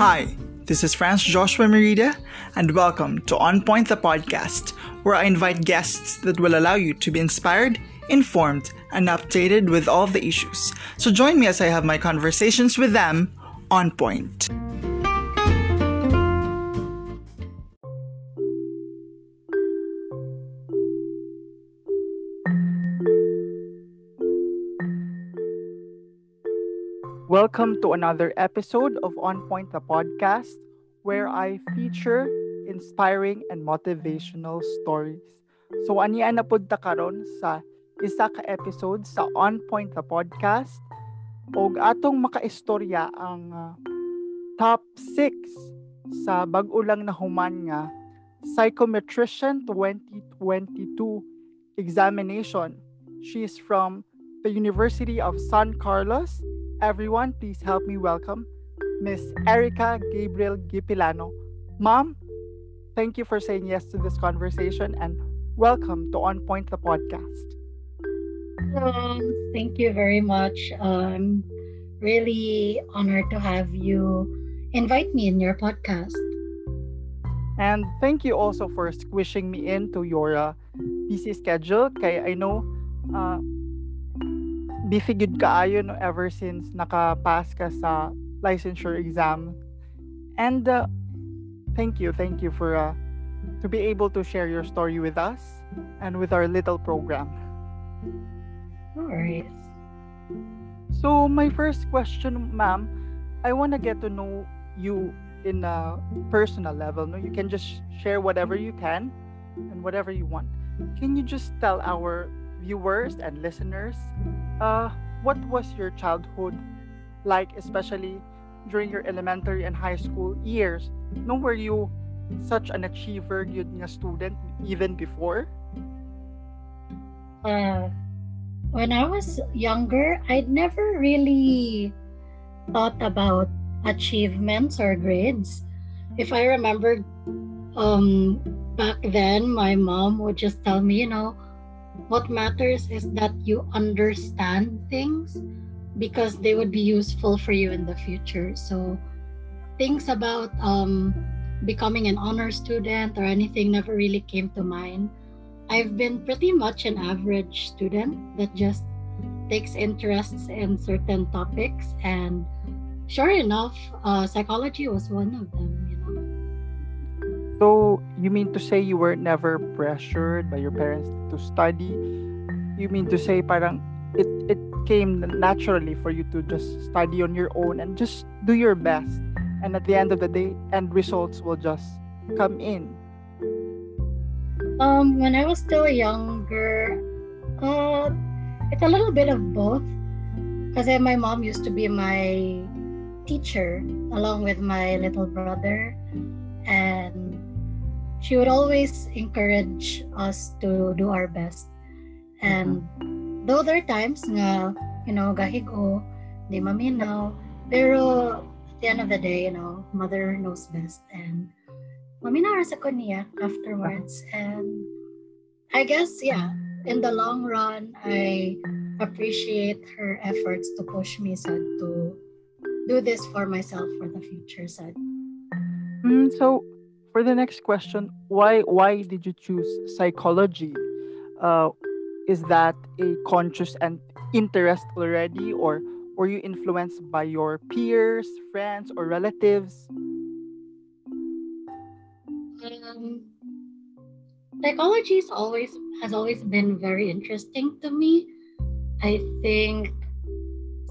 Hi, this is France Joshua Merida, and welcome to On Point the podcast, where I invite guests that will allow you to be inspired, informed, and updated with all the issues. So join me as I have my conversations with them on point. Welcome to another episode of On Point the podcast, where I feature inspiring and motivational stories. So aniya na pud karon sa isa ka episode sa On Point the podcast og atong makaistorya ang uh, top 6 sa bag-o na human nga Psychometrician 2022 examination. She is from the University of San Carlos everyone, please help me welcome Miss Erica Gabriel Gipilano. Mom, thank you for saying yes to this conversation and welcome to On Point the podcast. Um, thank you very much. I'm really honored to have you invite me in your podcast. And thank you also for squishing me into your uh, busy schedule. Kay I know uh, busy good kaayo no ever since naka-pass ka sa licensure exam. And uh, thank you, thank you for uh, to be able to share your story with us and with our little program. No worries. So my first question, ma'am, I want to get to know you in a personal level. No, you can just share whatever you can and whatever you want. Can you just tell our viewers and listeners, uh, what was your childhood like, especially during your elementary and high school years? No, were you such an achiever, good student even before? Uh, when I was younger, I'd never really thought about achievements or grades. If I remember, um, back then, my mom would just tell me, you know, what matters is that you understand things because they would be useful for you in the future. So things about um, becoming an honor student or anything never really came to mind. I've been pretty much an average student that just takes interests in certain topics and sure enough uh, psychology was one of them so you mean to say you were never pressured by your parents to study? You mean to say parang it it came naturally for you to just study on your own and just do your best? And at the end of the day end results will just come in. Um when i was still younger uh it's a little bit of both. Because my mom used to be my teacher along with my little brother. And she would always encourage us to do our best. And mm-hmm. though there are times nga, you know, gahigo, di maminaw, pero at the end of the day, you know, mother knows best. And maminaw sa ko niya afterwards. And I guess, yeah, in the long run, I appreciate her efforts to push me sad to do this for myself for the future sad. Mm, so for the next question, why why did you choose psychology? Uh, is that a conscious and interest already, or were you influenced by your peers, friends, or relatives? Um, psychology is always has always been very interesting to me. I think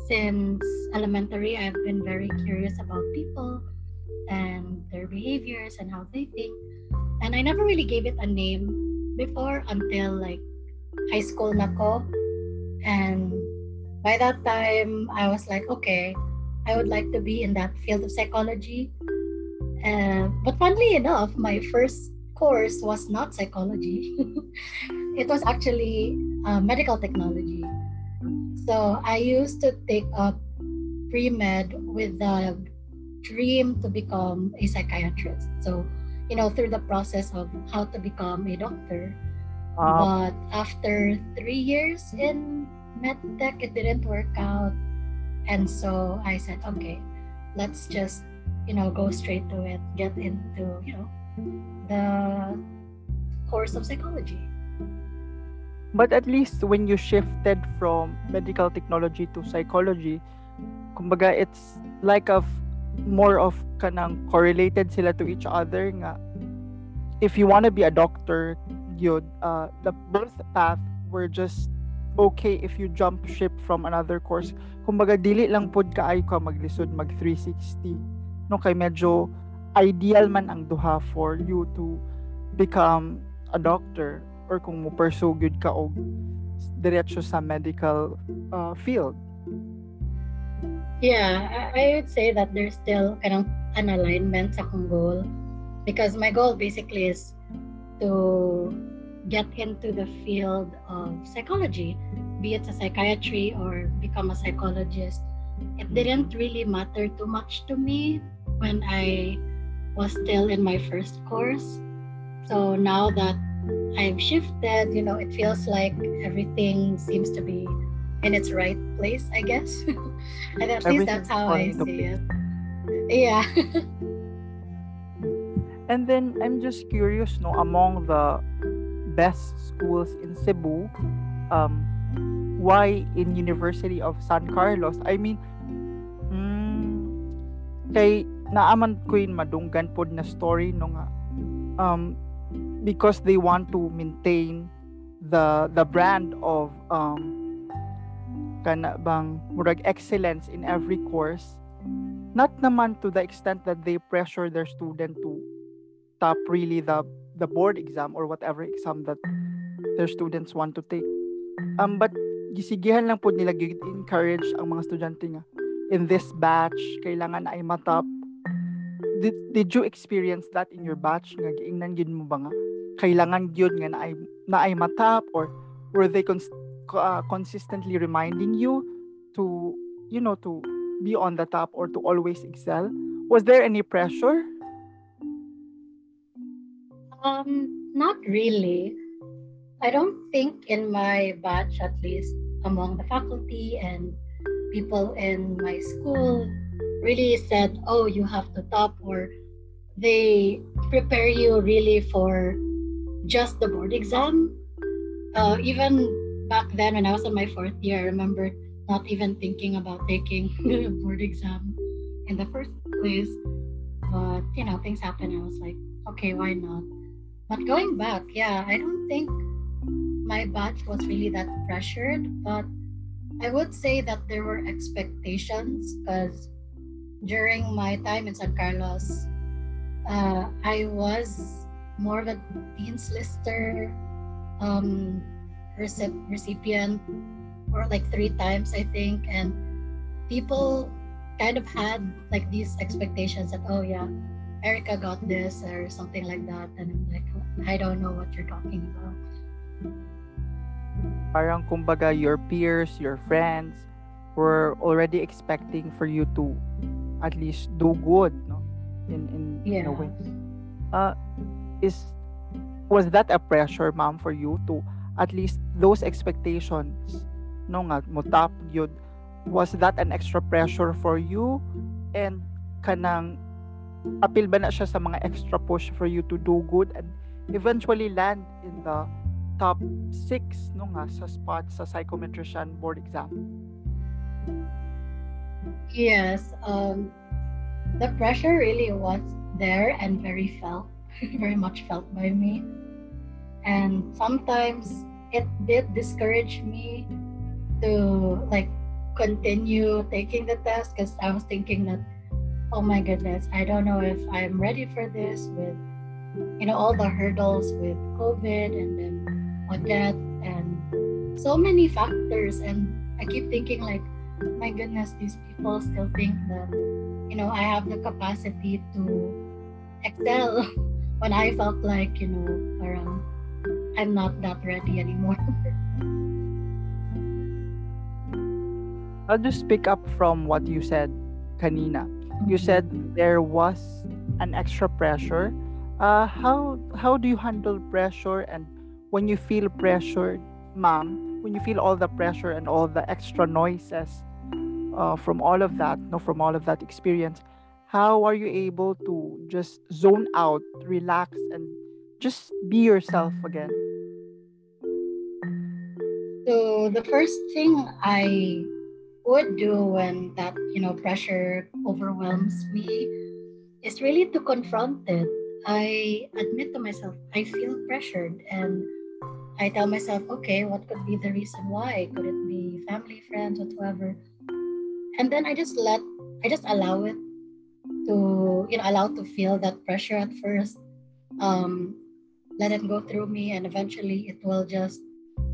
since elementary, I've been very curious about people and their behaviors and how they think. And I never really gave it a name before until like high school nako. And by that time, I was like, okay, I would like to be in that field of psychology. Uh, but funnily enough, my first course was not psychology. it was actually uh, medical technology. So I used to take up pre-med with the dream to become a psychiatrist. So, you know, through the process of how to become a doctor. But after three years in medtech, it didn't work out. And so I said, okay, let's just, you know, go straight to it, get into, you know, the course of psychology. But at least when you shifted from medical technology to psychology, kumbaga it's like of more of kanang correlated sila to each other nga if you want to be a doctor yun uh, the both path were just okay if you jump ship from another course. Kumbaga dili lang pud kaayo ka maglisod mag 360 no kay medyo ideal man ang duha for you to become a doctor or kung mo pursue good ka og diretso sa medical uh, field Yeah, I, I would say that there's still kind of an alignment sa kong goal because my goal basically is to get into the field of psychology, be it a psychiatry or become a psychologist. It didn't really matter too much to me when I was still in my first course. So now that I've shifted, you know, it feels like everything seems to be in its right place, I guess. and at least that's how I see it. Yeah. and then I'm just curious, no, among the best schools in Cebu, um, why in University of San Carlos? I mean, mm, kay naaman ko yung madunggan pod na story no nga um because they want to maintain the the brand of um kana bang murag excellence in every course? Not naman to the extent that they pressure their student to top really the the board exam or whatever exam that their students want to take. Um but gisigihan lang po nila encourage ang mga estudyante nga in this batch kailangan ay matap did, did you experience that in your batch? Nga giingnan gid mo ba nga? Kailangan gyud nga na ay na ay matap or were they cons- uh, consistently reminding you to you know to be on the top or to always excel. Was there any pressure? Um not really. I don't think in my batch at least among the faculty and people in my school really said oh you have to top or they prepare you really for just the board exam. Uh, even back then when I was in my fourth year, I remember not even thinking about taking the board exam in the first place. But you know, things happen. I was like, okay, why not? But going back, yeah, I don't think my batch was really that pressured, but I would say that there were expectations because during my time in San Carlos, uh, I was more of a dean's lister. Um, recipient or like three times I think and people kind of had like these expectations that oh yeah Erica got this or something like that and I'm like I don't know what you're talking about parang kumbaga your peers your friends were already expecting for you to at least do good no in in, yeah. in a way uh is was that a pressure mom for you to at least those expectations no nga mo top yun. Was that an extra pressure for you? And kanang appeal ba na siya sa mga extra push for you to do good? And eventually land in the top 6 no nga sa spot sa psychometrician board exam. Yes um the pressure really was there and very felt very much felt by me and sometimes it did discourage me to like continue taking the test because I was thinking that, oh my goodness, I don't know if I'm ready for this with, you know, all the hurdles with COVID and then Odette and so many factors. And I keep thinking like, my goodness, these people still think that, you know, I have the capacity to excel when I felt like, you know, around I'm not that ready anymore. I'll just pick up from what you said kanina. You mm-hmm. said there was an extra pressure. Uh, how how do you handle pressure and when you feel pressured, mom, when you feel all the pressure and all the extra noises uh, from all of that, no, from all of that experience, how are you able to just zone out, relax, and just be yourself again? So the first thing I would do when that you know pressure overwhelms me is really to confront it. I admit to myself I feel pressured and I tell myself, okay, what could be the reason why? Could it be family, friends, whatever? And then I just let I just allow it to you know allow to feel that pressure at first. Um, let it go through me and eventually it will just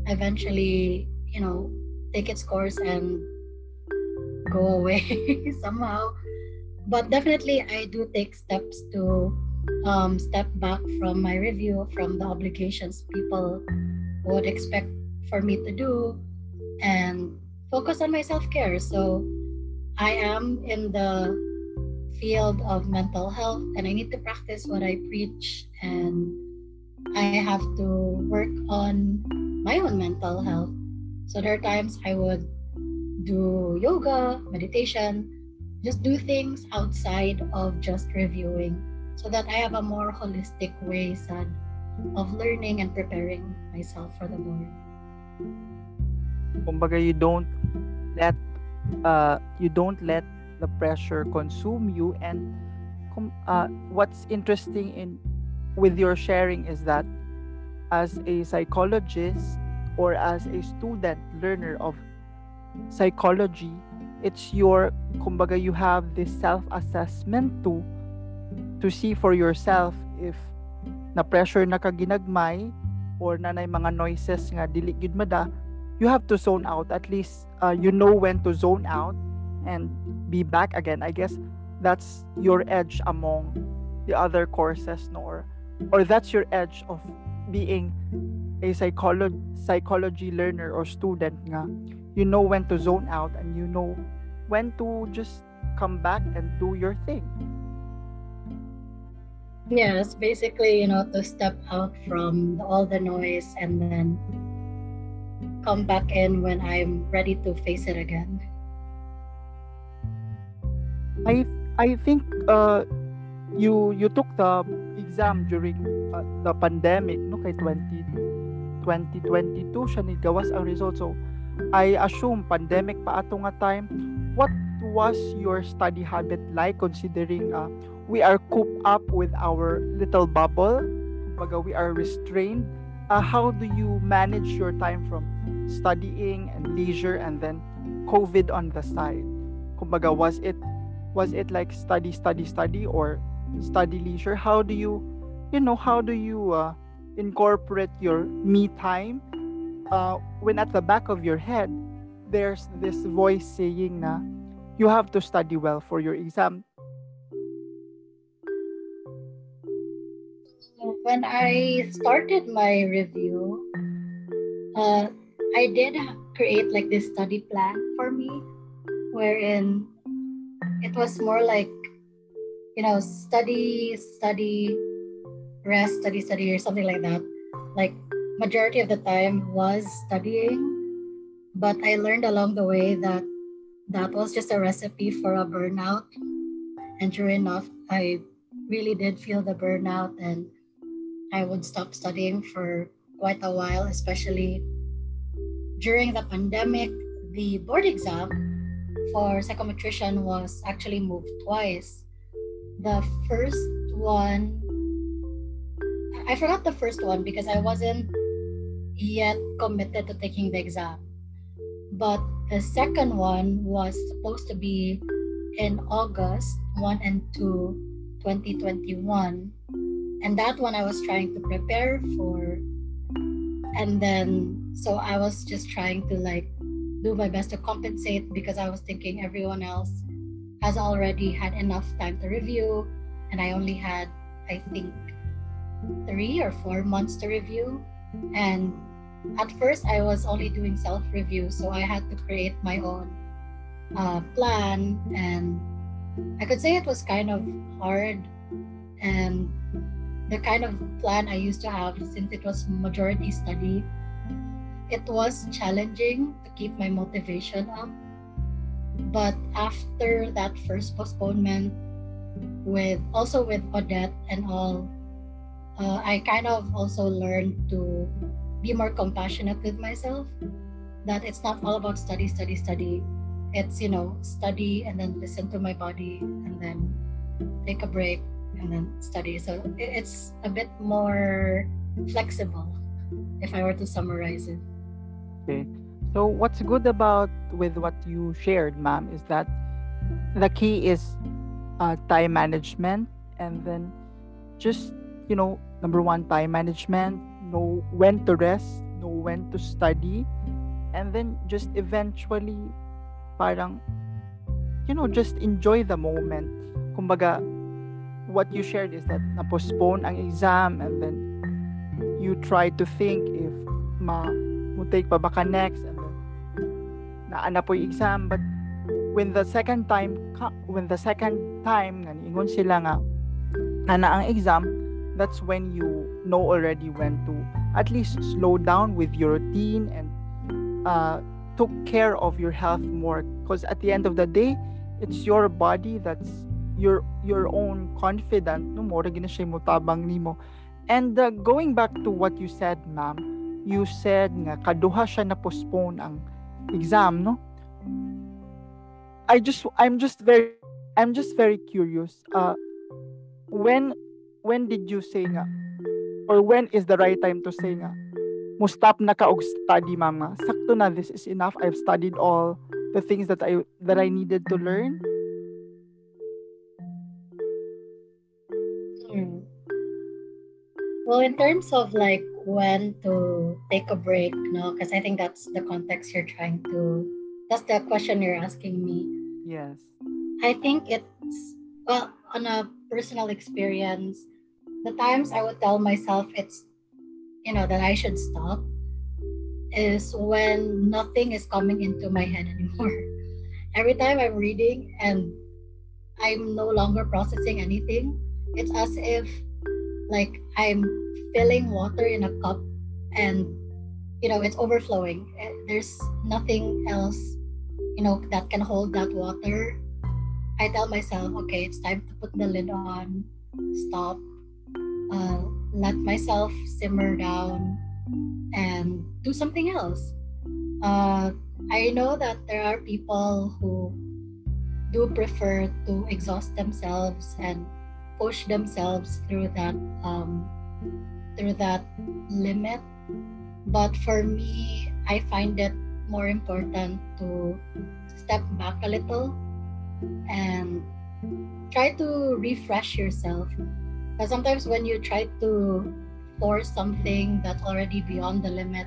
eventually you know take its course and go away somehow. But definitely i do take steps to um, step back from my review from the obligations people would expect for me to do and focus on my self-care. So i am in the field of mental health and i need to practice what i preach and i have to work on my own mental health so there are times i would do yoga, meditation, just do things outside of just reviewing so that I have a more holistic way sad, of learning and preparing myself for the board. Kumbaga, you don't let uh, you don't let the pressure consume you and uh, what's interesting in with your sharing is that as a psychologist or as a student learner of psychology, it's your, kumbaga, you have this self-assessment to, to see for yourself if na pressure na ka ginagmay or nanay mga noises nga dili gid mada you have to zone out. At least uh, you know when to zone out and be back again. I guess that's your edge among the other courses no or that's your edge of being a psycholo- psychology learner or student nga you know when to zone out and you know when to just come back and do your thing. Yes, basically, you know, to step out from all the noise and then come back in when I'm ready to face it again. I I think uh you you took the exam during uh, the pandemic no kay 20 2022 siya ni gawas ang result so I assume pandemic pa ato nga time. What was your study habit like considering uh, we are cooped up with our little bubble? Kumbaga, we are restrained. Uh, how do you manage your time from studying and leisure and then COVID on the side? Kumbaga, was it was it like study, study, study or study leisure? How do you, you know, how do you uh, incorporate your me time uh, when at the back of your head there's this voice saying na you have to study well for your exam when i started my review uh, i did create like this study plan for me wherein it was more like you know study study rest study study or something like that like majority of the time was studying, but I learned along the way that that was just a recipe for a burnout. And sure enough, I really did feel the burnout and I would stop studying for quite a while, especially during the pandemic. The board exam for psychometrician was actually moved twice. The first one, I forgot the first one because I wasn't yet committed to taking the exam. But the second one was supposed to be in August 1 and 2, 2021. And that one I was trying to prepare for. And then, so I was just trying to like do my best to compensate because I was thinking everyone else has already had enough time to review. And I only had, I think, three or four months to review. And at first I was only doing self review, so I had to create my own uh, plan, and I could say it was kind of hard. And the kind of plan I used to have, since it was majority study, it was challenging to keep my motivation up. But after that first postponement, with also with Odette and all, uh, I kind of also learned to be more compassionate with myself. That it's not all about study, study, study. It's you know study and then listen to my body and then take a break and then study. So it's a bit more flexible, if I were to summarize it. Okay. So what's good about with what you shared, ma'am, is that the key is uh, time management and then just you know number one time management know when to rest know when to study and then just eventually parang you know just enjoy the moment. Kumbaga what you shared is that na-postpone ang exam and then you try to think if ma mo take pa baka next naana po exam but when the second time when the second time nga ingon sila nga ana ang exam that's when you know already when to at least slow down with your routine and uh, took care of your health more because at the end of the day it's your body that's your your own confident. No more gina siya mutabang nimo and uh, going back to what you said ma'am you said nga kaduha siya na postpone ang exam no? I just I'm just very I'm just very curious uh when when did you say nga? Or when is the right time to say nga? Mo stop na ka og study mama. Sakto na this is enough. I've studied all the things that I that I needed to learn. Well, in terms of like when to take a break, no, because I think that's the context you're trying to, that's the question you're asking me. Yes. I think it's, well, on a personal experience, the times I would tell myself it's, you know, that I should stop is when nothing is coming into my head anymore. Every time I'm reading and I'm no longer processing anything, it's as if like i'm filling water in a cup and you know it's overflowing. Eh, there's nothing else you know that can hold that water. I tell myself okay it's time to put the lid on. Stop. Uh, let myself simmer down and do something else. Uh, i know that there are people who do prefer to exhaust themselves and push themselves through that um, through that limit. But for me i find it more important to step back a little and try to refresh yourself. Because sometimes when you try to force something that's already beyond the limit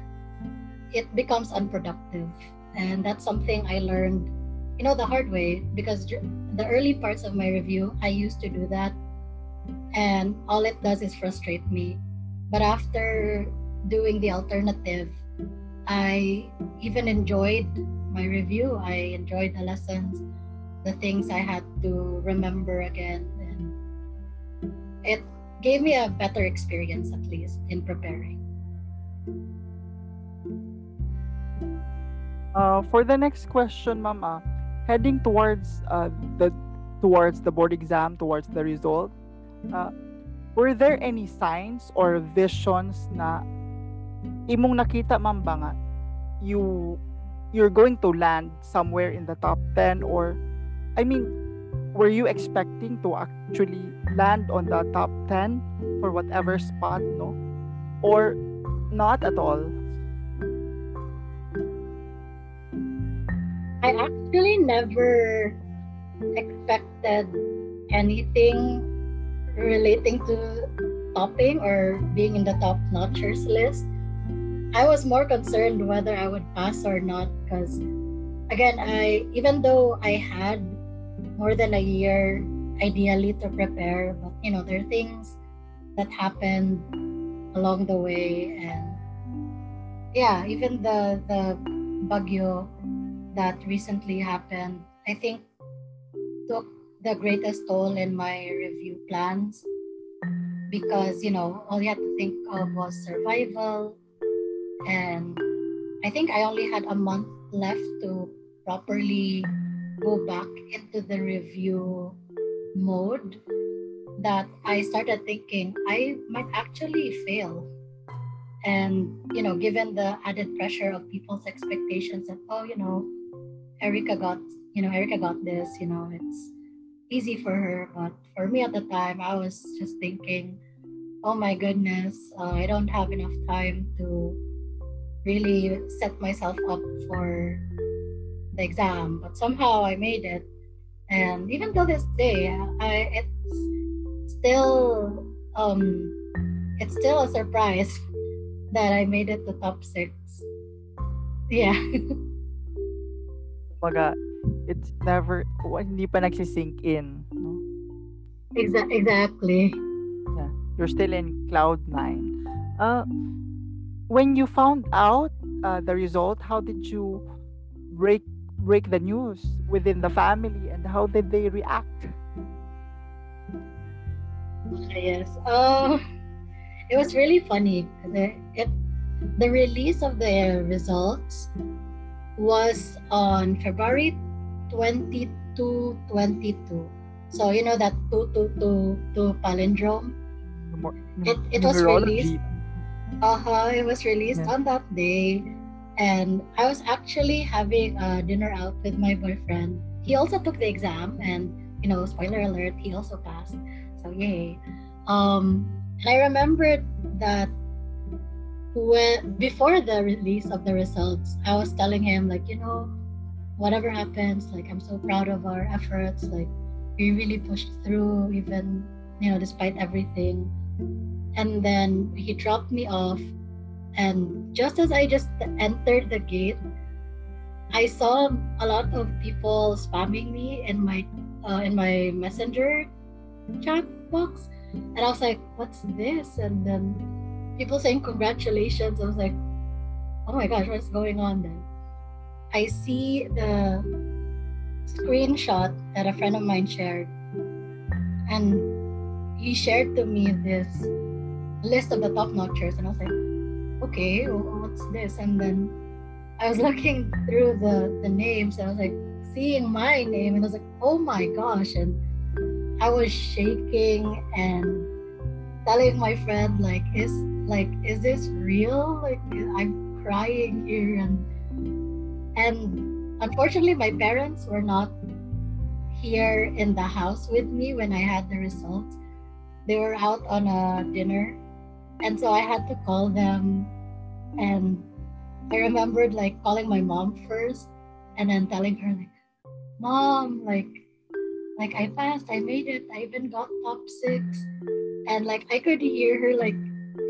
it becomes unproductive. And that's something i learned you know the hard way because the early parts of my review i used to do that and all it does is frustrate me. But after doing the alternative, I even enjoyed my review. I enjoyed the lessons, the things I had to remember again. And it gave me a better experience, at least, in preparing. Uh, for the next question, Mama, heading towards uh, the towards the board exam, towards the result, uh, were there any signs or visions na imong nakita you you're going to land somewhere in the top 10 or I mean were you expecting to actually land on the top 10 for whatever spot no? Or not at all? I actually never expected anything relating to topping or being in the top notchers list, I was more concerned whether I would pass or not because again, I even though I had more than a year ideally to prepare, but you know, there are things that happened along the way and yeah, even the the bagyo that recently happened, I think took the greatest toll in my review plans because you know all you had to think of was survival and i think i only had a month left to properly go back into the review mode that I started thinking I might actually fail. And, you know, given the added pressure of people's expectations that, oh, you know, Erica got, you know, Erica got this, you know, it's easy for her. But for me at the time, I was just thinking, oh my goodness, uh, I don't have enough time to really set myself up for the exam. But somehow I made it. And even till this day, I, it's still um, it's still a surprise that I made it to top six. Yeah. Kumbaga, it's never, hindi pa nagsisink in. No? Exa- exactly. Yeah. You're still in cloud nine. Uh, when you found out uh, the result, how did you break break the news within the family and how did they react? Yes. Uh, it was really funny. The, it, the release of the results was on February 22, 22. So, you know that 2222 palindrome? It, it was released. Uh-huh, it was released yeah. on that day. And I was actually having a dinner out with my boyfriend. He also took the exam and, you know, spoiler alert, he also passed. So yay. Um, and I remembered that when before the release of the results, I was telling him like, you know, whatever happens, like I'm so proud of our efforts. Like we really pushed through, even you know, despite everything. And then he dropped me off, and just as I just entered the gate, I saw a lot of people spamming me in my uh, in my messenger chat box and I was like, what's this? And then people saying congratulations. I was like, oh my gosh, what's going on then? I see the screenshot that a friend of mine shared. And he shared to me this list of the top notchers. And I was like, okay, what's this? And then I was looking through the, the names and I was like, seeing my name. And I was like, oh my gosh. And I was shaking and telling my friend like is like is this real like I'm crying here and and unfortunately my parents were not here in the house with me when I had the results. They were out on a dinner and so I had to call them and I remembered like calling my mom first and then telling her like mom like like I passed, I made it, I even got top six. And like I could hear her like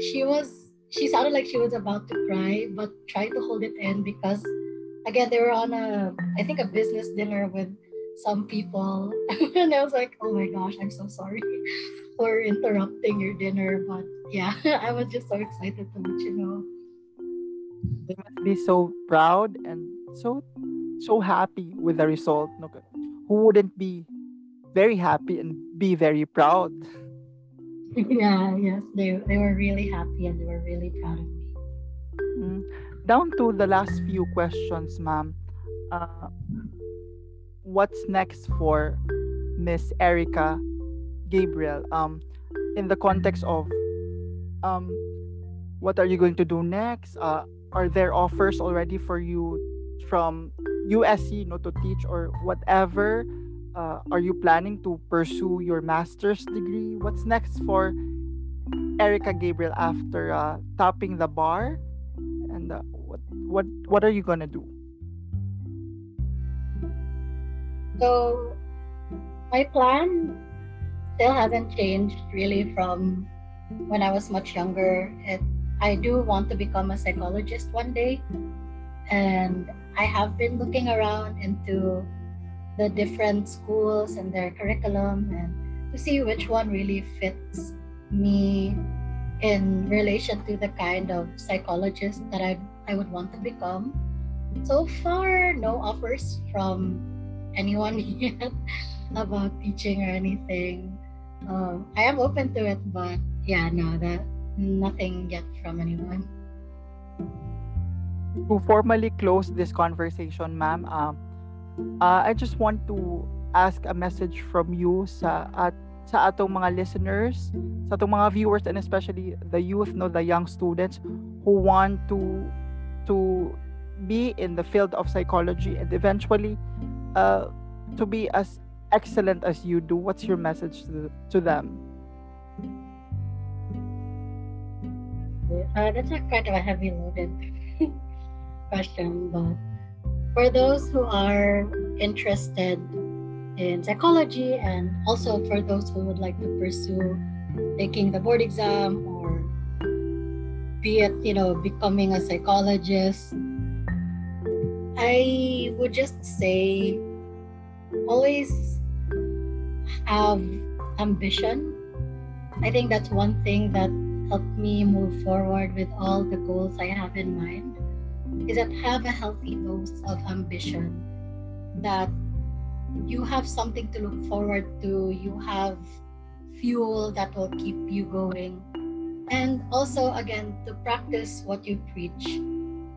she was she sounded like she was about to cry, but tried to hold it in because again they were on a I think a business dinner with some people. and I was like, oh my gosh, I'm so sorry for interrupting your dinner. But yeah, I was just so excited to let you know. They must be so proud and so so happy with the result. No, who wouldn't be very happy and be very proud. Yeah, yes, they, they were really happy and they were really proud of me. Mm. Down to the last few questions, ma'am. Uh, what's next for Miss Erica Gabriel? Um, in the context of um, what are you going to do next? Uh, are there offers already for you from USC, you know, to teach or whatever? uh, are you planning to pursue your master's degree? What's next for Erica Gabriel after uh, topping the bar? And uh, what what what are you gonna do? So my plan still hasn't changed really from when I was much younger. It, I do want to become a psychologist one day, and I have been looking around into the different schools and their curriculum and to see which one really fits me in relation to the kind of psychologist that I, I would want to become. So far, no offers from anyone yet about teaching or anything. Um, I am open to it, but yeah, no, that nothing yet from anyone. To formally close this conversation, ma'am, um, uh, I just want to ask a message from you sa at sa atong mga listeners, sa atong mga viewers and especially the youth, no, the young students who want to to be in the field of psychology and eventually uh, to be as excellent as you do. What's your message to, to them? Uh, that's a kind of a heavy loaded question, but for those who are interested in psychology and also for those who would like to pursue taking the board exam or be it, you know, becoming a psychologist, I would just say always have ambition. I think that's one thing that helped me move forward with all the goals I have in mind is that have a healthy dose of ambition that you have something to look forward to you have fuel that will keep you going. And also again to practice what you preach.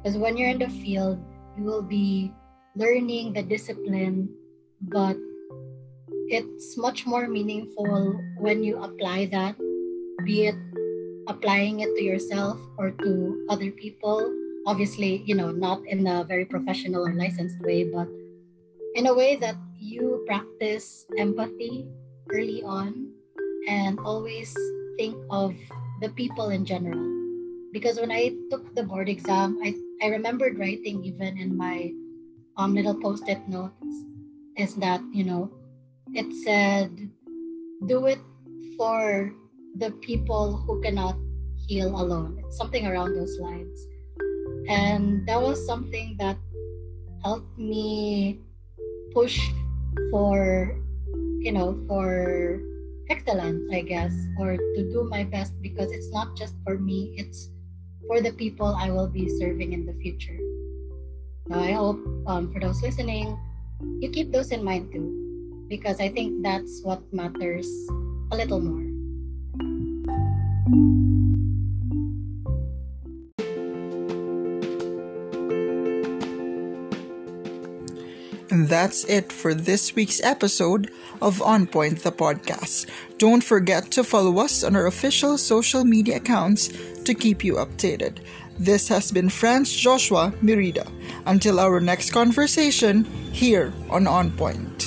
Because when you're in the field you will be learning the discipline but it's much more meaningful when you apply that be it applying it to yourself or to other people. Obviously you know not in a very professional or licensed way but in a way that you practice empathy early on and always think of the people in general because when i took the board exam i, I remembered writing even in my um, little post-it notes is that you know it said do it for the people who cannot heal alone. It's something around those lines. And that was something that helped me push for, you know, for excellence, I guess, or to do my best because it's not just for me, it's for the people I will be serving in the future. So I hope um, for those listening, you keep those in mind too, because I think that's what matters a little more. That's it for this week's episode of On Point the podcast. Don't forget to follow us on our official social media accounts to keep you updated. This has been Franz Joshua Mirida. Until our next conversation here on On Point.